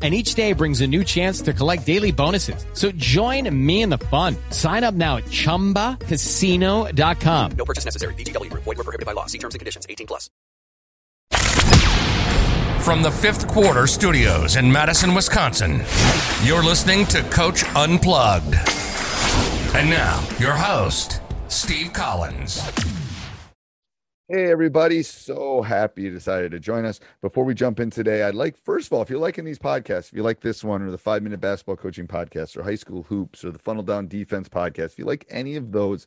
and each day brings a new chance to collect daily bonuses. So join me in the fun. Sign up now at ChumbaCasino.com. No purchase necessary. VGW Group. Void were prohibited by law. See terms and conditions. 18 plus. From the fifth quarter studios in Madison, Wisconsin, you're listening to Coach Unplugged. And now, your host, Steve Collins. Hey, everybody. So happy you decided to join us. Before we jump in today, I'd like, first of all, if you're liking these podcasts, if you like this one or the five minute basketball coaching podcast or high school hoops or the funnel down defense podcast, if you like any of those,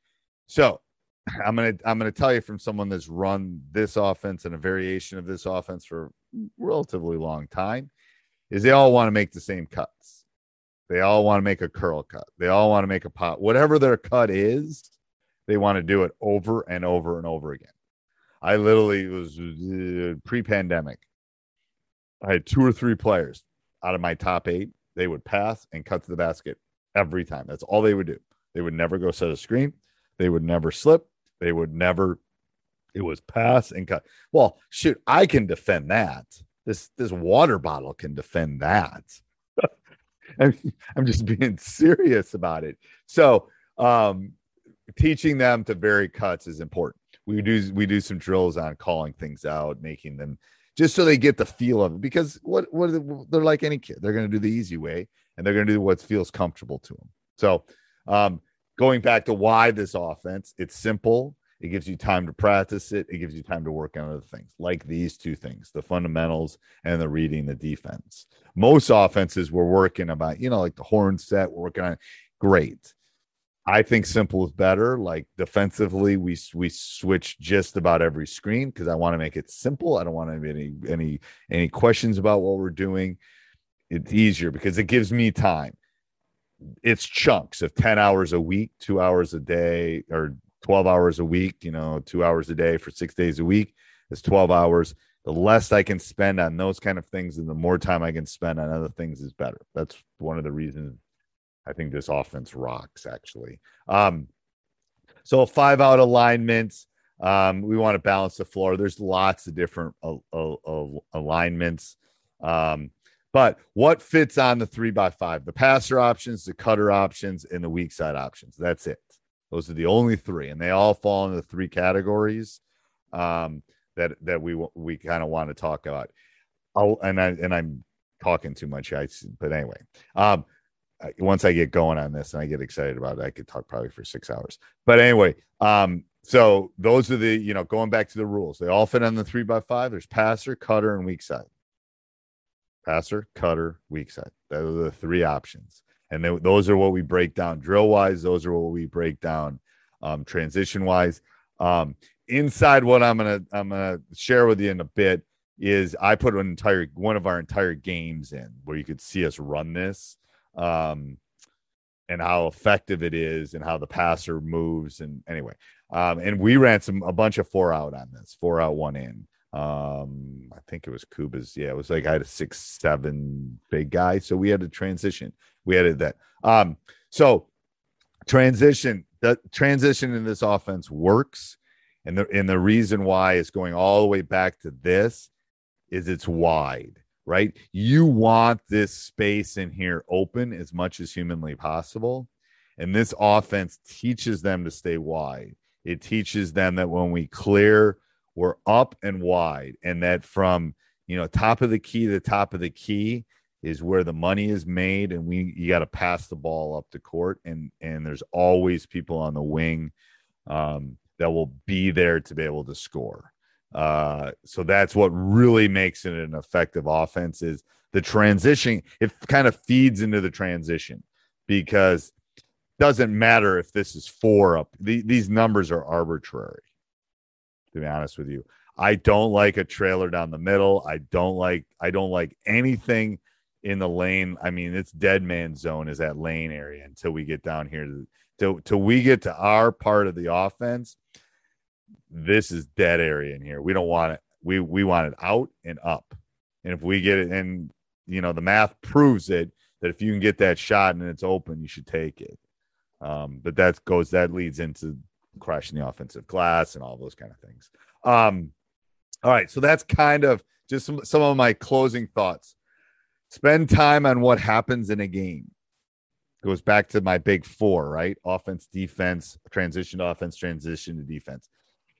So I'm gonna I'm gonna tell you from someone that's run this offense and a variation of this offense for relatively long time, is they all want to make the same cuts. They all want to make a curl cut. They all want to make a pot. Whatever their cut is, they want to do it over and over and over again. I literally was uh, pre-pandemic. I had two or three players out of my top eight. They would pass and cut to the basket every time. That's all they would do. They would never go set a screen. They would never slip. They would never. It was pass and cut. Well, shoot, I can defend that. This this water bottle can defend that. I'm, just being serious about it. So, um, teaching them to vary cuts is important. We do we do some drills on calling things out, making them just so they get the feel of it. Because what what they're like any kid, they're going to do the easy way, and they're going to do what feels comfortable to them. So, um, going back to why this offense, it's simple. It gives you time to practice it. It gives you time to work on other things like these two things the fundamentals and the reading the defense. Most offenses we're working about, you know, like the horn set, we're working on great. I think simple is better. Like defensively, we we switch just about every screen because I want to make it simple. I don't want to have any any any questions about what we're doing. It's easier because it gives me time it's chunks of 10 hours a week, two hours a day, or 12 hours a week, you know, two hours a day for six days a week. is 12 hours. The less I can spend on those kind of things and the more time I can spend on other things is better. That's one of the reasons I think this offense rocks, actually. Um, So five out alignments. Um, we want to balance the floor. There's lots of different alignments. Um, but what fits on the three by five? The passer options, the cutter options, and the weak side options. That's it. Those are the only three, and they all fall into the three categories um, that that we we kind of want to talk about. I'll, and I and I'm talking too much, I, but anyway, um, once I get going on this and I get excited about it, I could talk probably for six hours. But anyway, um, so those are the you know going back to the rules. They all fit on the three by five. There's passer, cutter, and weak side. Passer, cutter, weak side. Those are the three options, and those are what we break down drill wise. Those are what we break down um, transition wise. Um, inside what I'm gonna I'm gonna share with you in a bit is I put an entire one of our entire games in where you could see us run this um, and how effective it is and how the passer moves. And anyway, um, and we ran some a bunch of four out on this, four out, one in. Um, I think it was Kuba's. Yeah, it was like I had a six, seven big guy. So we had to transition. We added that. Um, so transition, the transition in this offense works. And the and the reason why is going all the way back to this is it's wide right? You want this space in here open as much as humanly possible. And this offense teaches them to stay wide. It teaches them that when we clear, we're up and wide, and that from you know top of the key to the top of the key is where the money is made, and we you got to pass the ball up the court, and and there's always people on the wing um, that will be there to be able to score. Uh, so that's what really makes it an effective offense is the transition. It kind of feeds into the transition because doesn't matter if this is four up. The, these numbers are arbitrary. To be honest with you, I don't like a trailer down the middle. I don't like. I don't like anything in the lane. I mean, it's dead man zone is that lane area until we get down here to till, we get to our part of the offense this is dead area in here. We don't want it. We we want it out and up. And if we get it, and you know the math proves it that if you can get that shot and it's open, you should take it. Um, but that goes that leads into crashing the offensive glass and all those kind of things. Um, all right, so that's kind of just some, some of my closing thoughts. Spend time on what happens in a game. Goes back to my big four, right? Offense, defense, transition to offense, transition to defense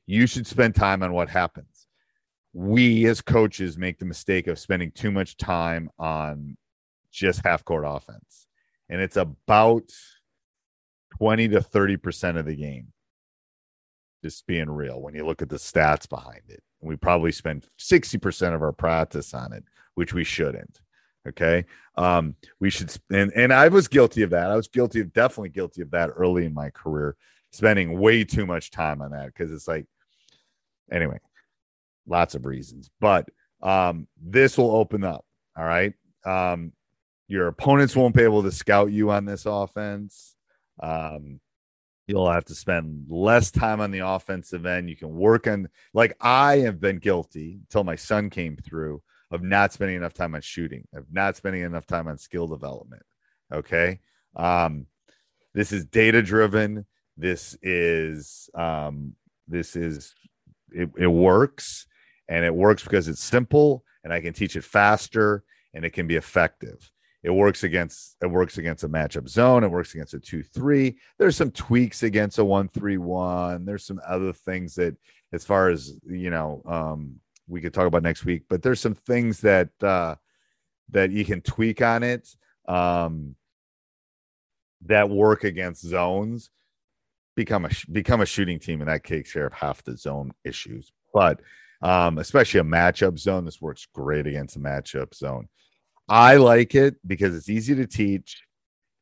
you should spend time on what happens. We as coaches make the mistake of spending too much time on just half court offense. And it's about 20 to 30% of the game. Just being real when you look at the stats behind it. We probably spend 60% of our practice on it, which we shouldn't. Okay. Um, we should, and, and I was guilty of that. I was guilty of definitely guilty of that early in my career, spending way too much time on that because it's like, anyway, lots of reasons, but um, this will open up. All right. Um, your opponents won't be able to scout you on this offense. Um, you'll have to spend less time on the offensive end. You can work on, like, I have been guilty until my son came through of not spending enough time on shooting, of not spending enough time on skill development. Okay. Um, this is data driven. This is, um, this is it, it works and it works because it's simple and I can teach it faster and it can be effective. It works against it works against a matchup zone. It works against a two three. There's some tweaks against a one three one. There's some other things that, as far as you know, um, we could talk about next week. But there's some things that uh, that you can tweak on it um, that work against zones become a become a shooting team, and that takes care of half the zone issues. But um, especially a matchup zone, this works great against a matchup zone. I like it because it's easy to teach,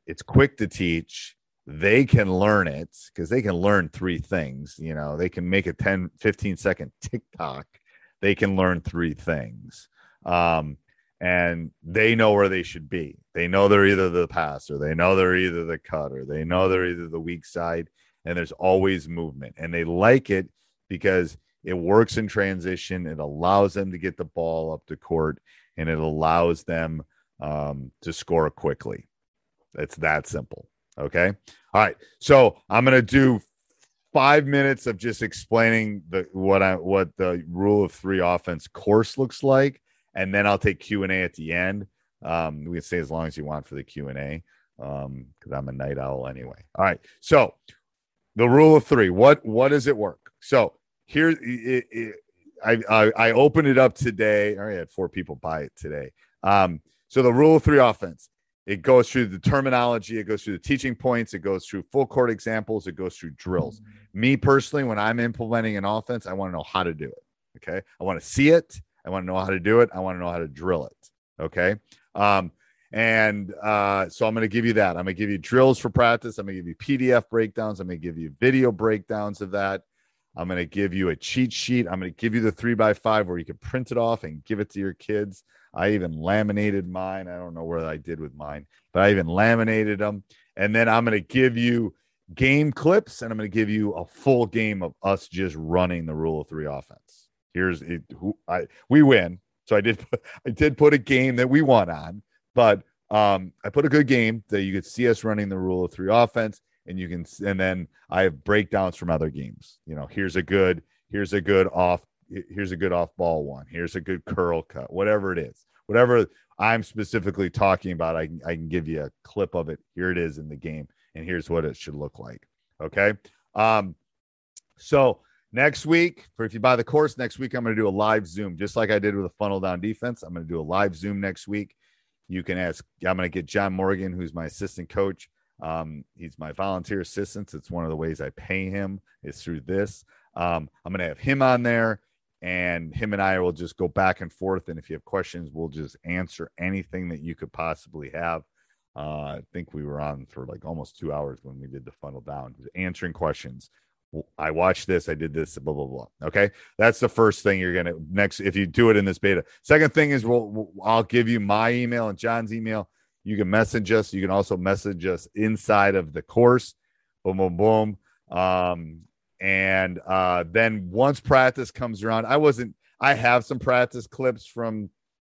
it's quick to teach. They can learn it because they can learn three things. You know, they can make a 10, 15 second TikTok. They can learn three things. Um, and they know where they should be. They know they're either the passer, they know they're either the cutter, they know they're either the weak side, and there's always movement. And they like it because it works in transition. It allows them to get the ball up the court and it allows them um, to score quickly. It's that simple. Okay. All right. So I'm going to do five minutes of just explaining the what I what the rule of three offense course looks like, and then I'll take Q and A at the end. Um, we can stay as long as you want for the Q and A, um, because I'm a night owl anyway. All right, so the rule of three. What what does it work? So here, it, it, I, I I opened it up today. I already had four people buy it today. Um, so the rule of three offense. It goes through the terminology, it goes through the teaching points, it goes through full court examples, it goes through drills. Me personally, when I'm implementing an offense, I want to know how to do it. Okay. I want to see it. I want to know how to do it. I want to know how to drill it. Okay. Um, and uh, so I'm going to give you that. I'm going to give you drills for practice. I'm going to give you PDF breakdowns. I'm going to give you video breakdowns of that. I'm going to give you a cheat sheet. I'm going to give you the three by five where you can print it off and give it to your kids. I even laminated mine. I don't know where I did with mine, but I even laminated them. And then I'm going to give you game clips and I'm going to give you a full game of us just running the rule of three offense. Here's it. Who I we win. So I did I did put a game that we won on, but um, I put a good game that you could see us running the rule of three offense, and you can and then I have breakdowns from other games. You know, here's a good here's a good off here's a good off ball one. Here's a good curl cut, whatever it is, whatever I'm specifically talking about. I can, I can give you a clip of it. Here it is in the game, and here's what it should look like. Okay. Um, so next week, for if you buy the course next week, I'm going to do a live Zoom, just like I did with a funnel down defense. I'm going to do a live Zoom next week. You can ask, I'm going to get John Morgan, who's my assistant coach. Um, he's my volunteer assistant. It's one of the ways I pay him is through this. Um, I'm going to have him on there and him and I will just go back and forth. And if you have questions, we'll just answer anything that you could possibly have. Uh, I think we were on for like almost two hours when we did the funnel down, answering questions. I watched this, I did this, blah blah blah. Okay, that's the first thing you're gonna next if you do it in this beta. Second thing is, we'll, we'll I'll give you my email and John's email. You can message us. You can also message us inside of the course. Boom, boom, boom. Um, and uh, then once practice comes around, I wasn't. I have some practice clips from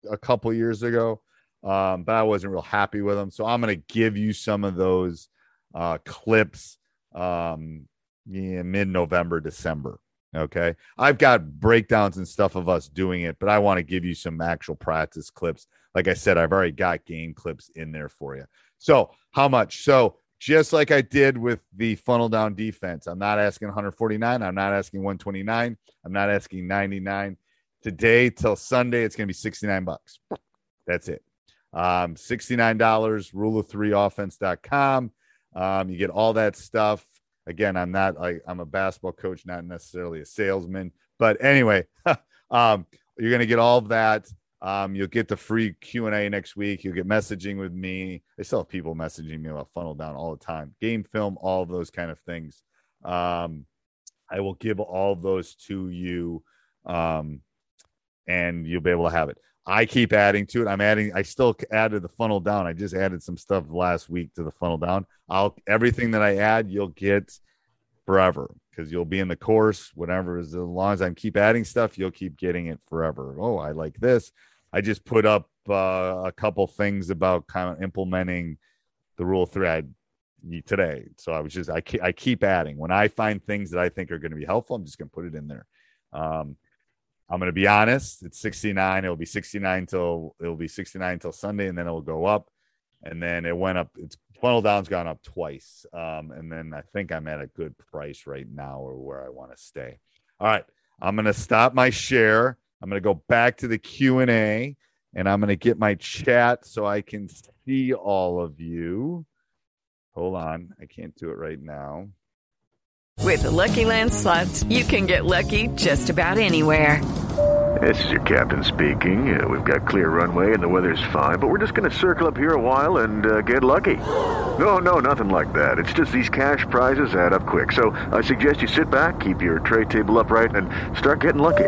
a couple years ago, um, but I wasn't real happy with them. So I'm going to give you some of those uh, clips um, yeah, mid November, December. Okay. I've got breakdowns and stuff of us doing it, but I want to give you some actual practice clips. Like I said, I've already got game clips in there for you. So, how much? So, just like I did with the funnel down defense. I'm not asking 149. I'm not asking 129. I'm not asking 99. Today till Sunday, it's going to be 69 bucks. That's it. Um, $69, rule of three offense.com. Um, you get all that stuff. Again, I'm not I'm a basketball coach, not necessarily a salesman. But anyway, um, you're going to get all of that. Um, you'll get the free Q and A next week. You'll get messaging with me. They still have people messaging me about funnel down all the time, game film, all of those kind of things. Um, I will give all of those to you, um, and you'll be able to have it. I keep adding to it. I'm adding. I still added the funnel down. I just added some stuff last week to the funnel down. I'll everything that I add, you'll get forever because you'll be in the course. Whatever, as long as I keep adding stuff, you'll keep getting it forever. Oh, I like this. I just put up uh, a couple things about kind of implementing the rule thread today. So I was just I keep, I keep adding when I find things that I think are going to be helpful. I'm just going to put it in there. Um, I'm going to be honest. It's 69. It'll be 69 till it'll be 69 till Sunday, and then it'll go up. And then it went up. It's funnel down's gone up twice. Um, and then I think I'm at a good price right now, or where I want to stay. All right, I'm going to stop my share. I'm going to go back to the Q&A and I'm going to get my chat so I can see all of you. Hold on. I can't do it right now. With the Lucky Land slots, you can get lucky just about anywhere. This is your captain speaking. Uh, we've got clear runway and the weather's fine, but we're just going to circle up here a while and uh, get lucky. No, no, nothing like that. It's just these cash prizes add up quick. So I suggest you sit back, keep your tray table upright, and start getting lucky.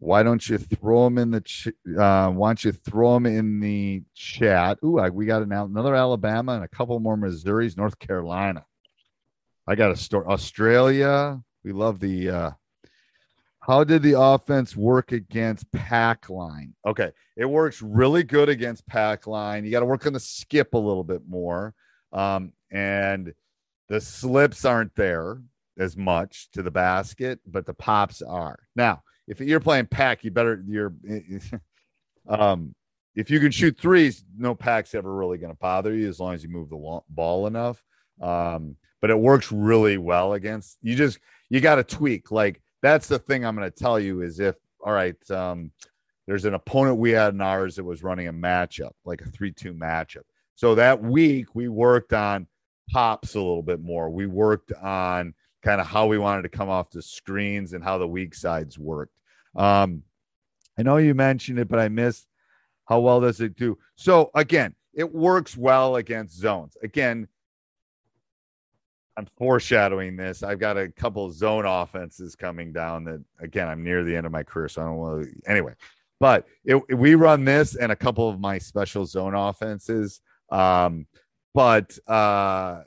why don't you throw them in the ch- uh, why don't you throw them in the chat? Ooh, I, we got an, another Alabama and a couple more Missouris, North Carolina. I got a story. Australia. We love the. Uh, how did the offense work against pack line? Okay, it works really good against pack line. You got to work on the skip a little bit more, um, and the slips aren't there as much to the basket, but the pops are now if you're playing pack, you better you're um if you can shoot threes, no pack's ever really going to bother you as long as you move the ball enough. Um, but it works really well against you. Just you got to tweak. Like that's the thing I'm going to tell you is if all right, um, there's an opponent we had in ours that was running a matchup like a three-two matchup. So that week we worked on pops a little bit more. We worked on kind of how we wanted to come off the screens and how the weak sides worked. Um, I know you mentioned it, but I missed how well does it do. So again, it works well against zones. Again, I'm foreshadowing this. I've got a couple zone offenses coming down that again, I'm near the end of my career, so I don't want anyway. But it, we run this and a couple of my special zone offenses. Um, but uh,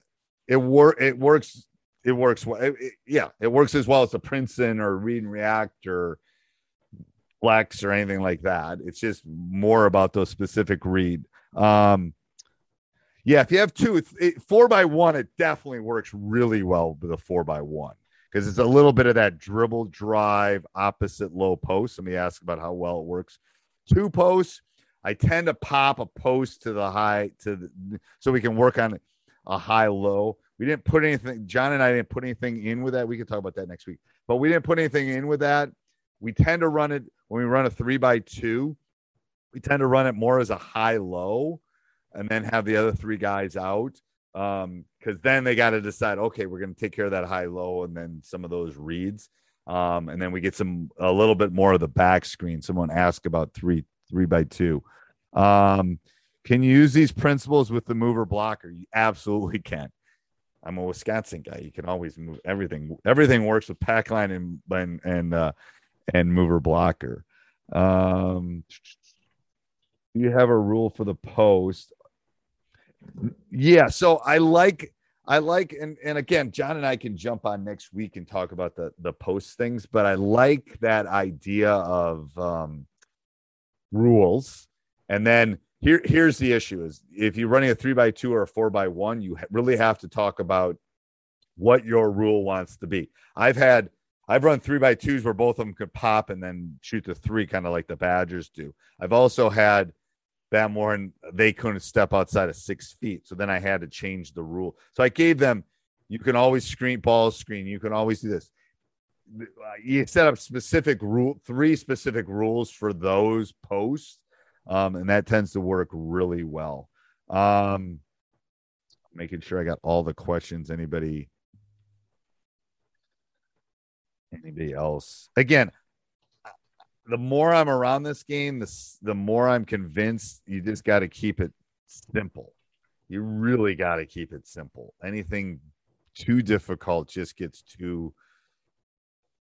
it work it works it works well. It, it, yeah, it works as well as the Princeton or Read and React or flex or anything like that. It's just more about those specific read. Um, yeah, if you have two, it, four by one, it definitely works really well with a four by one because it's a little bit of that dribble drive opposite low post. Let me ask about how well it works. Two posts, I tend to pop a post to the high to the, so we can work on a high low. We didn't put anything. John and I didn't put anything in with that. We can talk about that next week, but we didn't put anything in with that. We tend to run it when we run a three by two. We tend to run it more as a high low, and then have the other three guys out. Um, because then they got to decide, okay, we're going to take care of that high low, and then some of those reads. Um, and then we get some a little bit more of the back screen. Someone asked about three three by two. Um, can you use these principles with the mover blocker? You absolutely can. I'm a Wisconsin guy. You can always move everything. Everything works with pack line and and and uh, and mover blocker. Um, you have a rule for the post. Yeah, so I like I like and and again, John and I can jump on next week and talk about the the post things, but I like that idea of um rules. And then here here's the issue is if you're running a 3 by 2 or a 4 by 1, you really have to talk about what your rule wants to be. I've had I've run three by twos where both of them could pop and then shoot the three, kind of like the Badgers do. I've also had them and they couldn't step outside of six feet. So then I had to change the rule. So I gave them, you can always screen ball screen. You can always do this. You set up specific rule, three specific rules for those posts. Um, and that tends to work really well. Um, making sure I got all the questions anybody anybody else. Again, the more I'm around this game, the, the more I'm convinced you just got to keep it simple. You really got to keep it simple. Anything too difficult just gets too,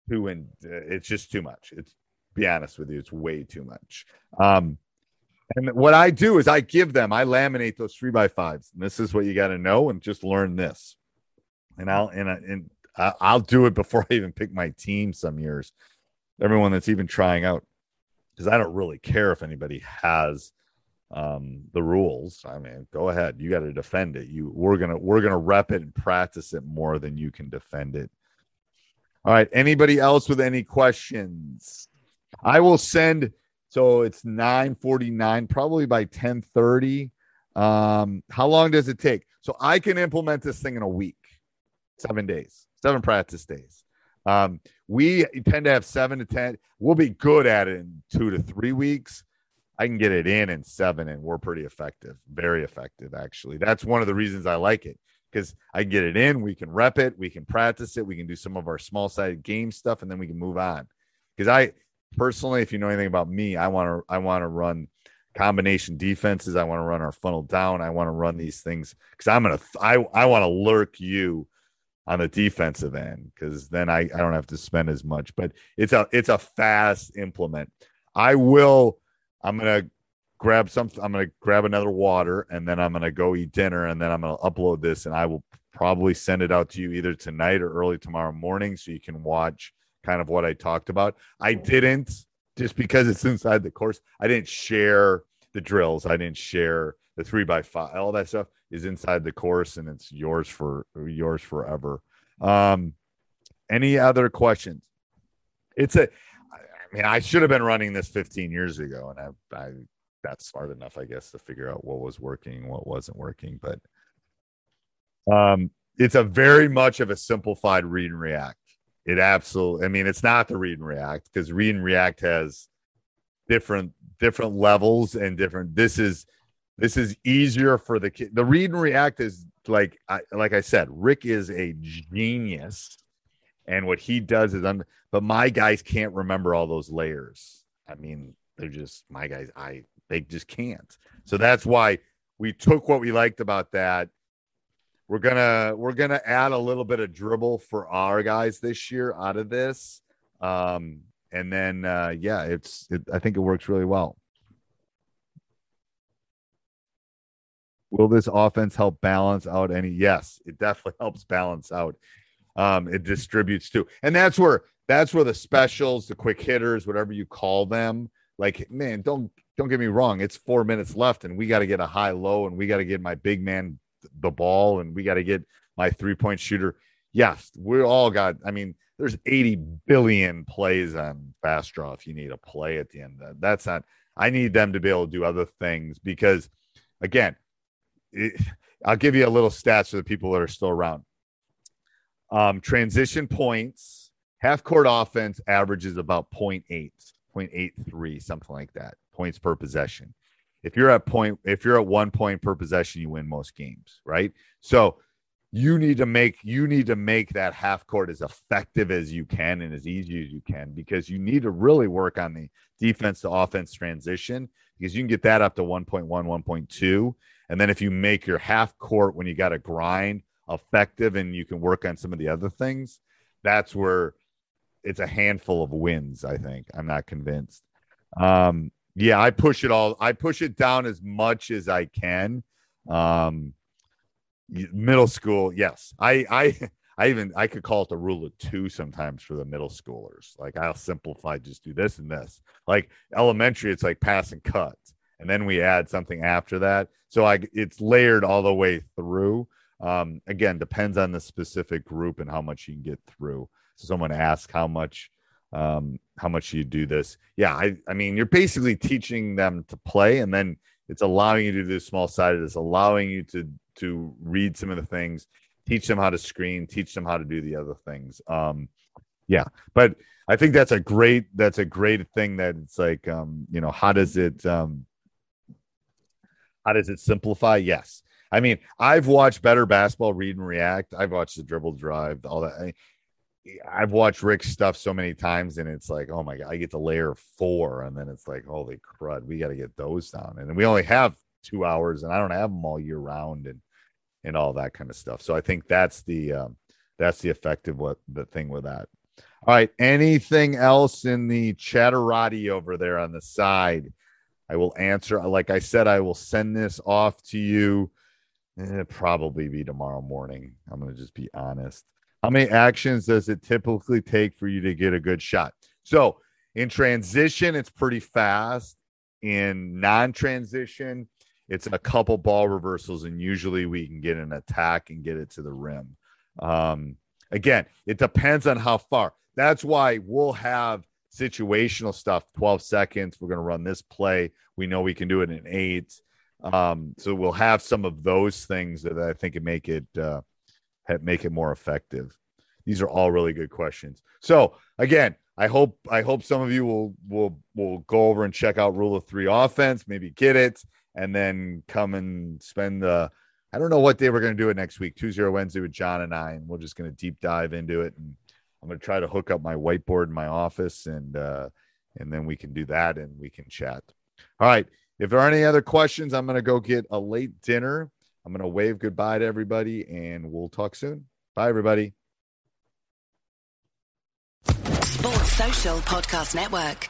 too, and it's just too much. It's, be honest with you, it's way too much. Um, and what I do is I give them, I laminate those three by fives. And this is what you got to know and just learn this. And I'll, and, and I'll do it before I even pick my team some years. Everyone that's even trying out, because I don't really care if anybody has um, the rules. I mean, go ahead. You got to defend it. You we're gonna we're gonna rep it and practice it more than you can defend it. All right. Anybody else with any questions? I will send. So it's nine forty nine, probably by ten thirty. Um, how long does it take? So I can implement this thing in a week, seven days seven practice days. Um, we tend to have seven to 10. We'll be good at it in two to three weeks. I can get it in in seven, and we're pretty effective, very effective actually. That's one of the reasons I like it because I can get it in, we can rep it, we can practice it, we can do some of our small sided game stuff, and then we can move on. Because I personally, if you know anything about me, I want to I want to run combination defenses. I want to run our funnel down. I want to run these things because I'm gonna I I want to lurk you on the defensive end because then I, I don't have to spend as much. But it's a it's a fast implement. I will. I'm gonna grab something. I'm gonna grab another water and then I'm gonna go eat dinner and then I'm gonna upload this and I will probably send it out to you either tonight or early tomorrow morning so you can watch kind of what I talked about. I didn't just because it's inside the course. I didn't share the drills. I didn't share the three by five. All that stuff is inside the course and it's yours for yours forever. Um, any other questions? It's a. I mean, I should have been running this 15 years ago, and I, I that's smart enough, I guess, to figure out what was working, what wasn't working. But um, it's a very much of a simplified read and react. It absolutely. I mean, it's not the read and react because read and react has different different levels and different. This is this is easier for the kid. The read and react is like I, like I said, Rick is a genius, and what he does is un. But my guys can't remember all those layers. I mean, they're just my guys. I they just can't. So that's why we took what we liked about that. We're gonna we're gonna add a little bit of dribble for our guys this year out of this. Um, and then uh, yeah, it's it, I think it works really well. Will this offense help balance out any? Yes, it definitely helps balance out. Um, it distributes too, and that's where that's where the specials, the quick hitters, whatever you call them, like man, don't don't get me wrong. It's four minutes left, and we got to get a high low, and we got to get my big man the ball, and we got to get my three point shooter. Yes, we all got. I mean, there's 80 billion plays on fast draw if you need a play at the end. That's not. I need them to be able to do other things because, again, it, I'll give you a little stats for the people that are still around. Um, transition points, half court offense averages about 0. 0.8, 0.83, something like that, points per possession. If you're at point, if you're at one point per possession, you win most games, right? So you need to make you need to make that half court as effective as you can and as easy as you can because you need to really work on the defense to offense transition because you can get that up to 1.1 1.2 and then if you make your half court when you got to grind effective and you can work on some of the other things, that's where it's a handful of wins, I think. I'm not convinced. Um, yeah, I push it all. I push it down as much as I can. Um, middle school, yes. I I I even I could call it the rule of two sometimes for the middle schoolers. Like I'll simplify, just do this and this. Like elementary, it's like pass and cut and then we add something after that. So I it's layered all the way through. Um, again, depends on the specific group and how much you can get through. So someone asks how much um, how much you do this. Yeah, I I mean you're basically teaching them to play, and then it's allowing you to do small sided. It's allowing you to to read some of the things, teach them how to screen, teach them how to do the other things. Um, yeah, but I think that's a great that's a great thing that it's like um, you know how does it um, how does it simplify? Yes. I mean, I've watched better basketball read and react. I've watched the dribble drive, all that. I've watched Rick's stuff so many times, and it's like, oh my god, I get to layer four, and then it's like, holy crud, we got to get those down, and we only have two hours, and I don't have them all year round, and and all that kind of stuff. So I think that's the um, that's the effective what the thing with that. All right, anything else in the chatterati over there on the side? I will answer. Like I said, I will send this off to you. It'll probably be tomorrow morning. I'm to just be honest. How many actions does it typically take for you to get a good shot? So in transition, it's pretty fast. In non transition, it's a couple ball reversals, and usually we can get an attack and get it to the rim. Um, again, it depends on how far. That's why we'll have situational stuff 12 seconds we're going to run this play we know we can do it in eight um, so we'll have some of those things that i think can make it uh, make it more effective these are all really good questions so again I hope I hope some of you will will will go over and check out Rule of Three offense, maybe get it, and then come and spend the. I don't know what day we're going to do it next week, Tuesday or Wednesday with John and I, and we're just going to deep dive into it. And I'm going to try to hook up my whiteboard in my office, and uh, and then we can do that and we can chat. All right. If there are any other questions, I'm going to go get a late dinner. I'm going to wave goodbye to everybody, and we'll talk soon. Bye, everybody. Sports Social Podcast Network.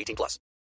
18 plus.